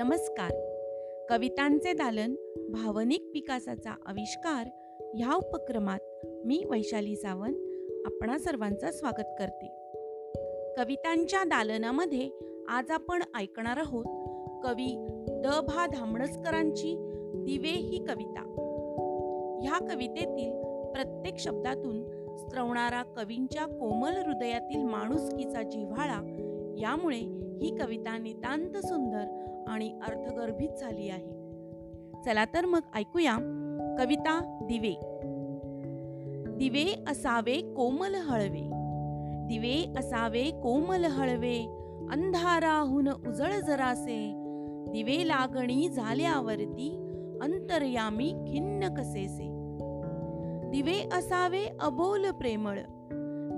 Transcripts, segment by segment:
नमस्कार. कवितांचे दालन भावनिक विकासाचा आविष्कार ह्या उपक्रमात मी वैशाली सावंत आपणा सर्वांचं स्वागत करते. कवितांच्या दालनामध्ये आज आपण ऐकणार आहोत कवी द. भा. धामणसकरांची दिवे ही कविता. ह्या कवितेतील प्रत्येक शब्दातून स्त्रवणारा कवींच्या कोमल हृदयातील माणुसकीचा जिव्हाळा यामुळे ही कविता नितांत सुंदर आणि अर्थगर्भित झाली आहे. चला तर मग ऐकूया कविता दिवे. दिवे असावे कोमल हळवे. दिवे असावे कोमल हळवे. अंधाराहून उजळ जरासे. दिवे लागणी झाल्यावरती अंतर्यामी खिन्न कसेसे. दिवे असावे अबोल प्रेमळ.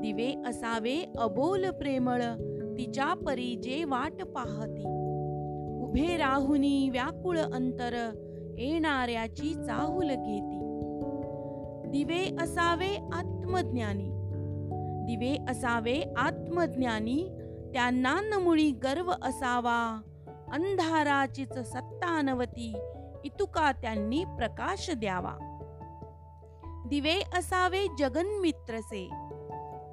दिवे असावे अबोल प्रेमळ. तिच्या परी जे वाट पाहती. उभे राहुनी व्याकुळ अंतर येणाऱ्याची चाहूल घेती. दिवे असावे आत्मज्ञानी. दिवे असावे आत्मज्ञानी त्यांना नमुळी गर्व असावा. अंधाराचीच सत्ता नवती इतुका त्यांनी प्रकाश द्यावा. दिवे असावे जगन्मित्रसे.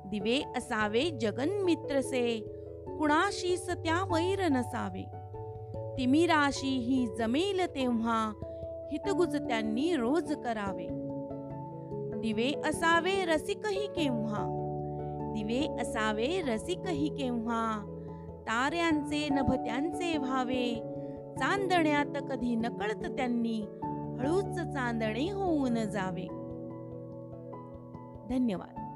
दिवे असावे जगन्मित्रसे कुणाशीस त्या वैर नसावे. तिमिराशी ही जमेल तेव्हा हितगुज त्यांनी रोज करावे. दिवे असावे रसिकही केव्हा? दिवे असावे रसिकही केव्हा? ताऱ्यांचे नभत्यांचे व्हावे. चांदण्यात कधी नकळत त्यांनी हळूच चांदणे होऊन जावे. धन्यवाद.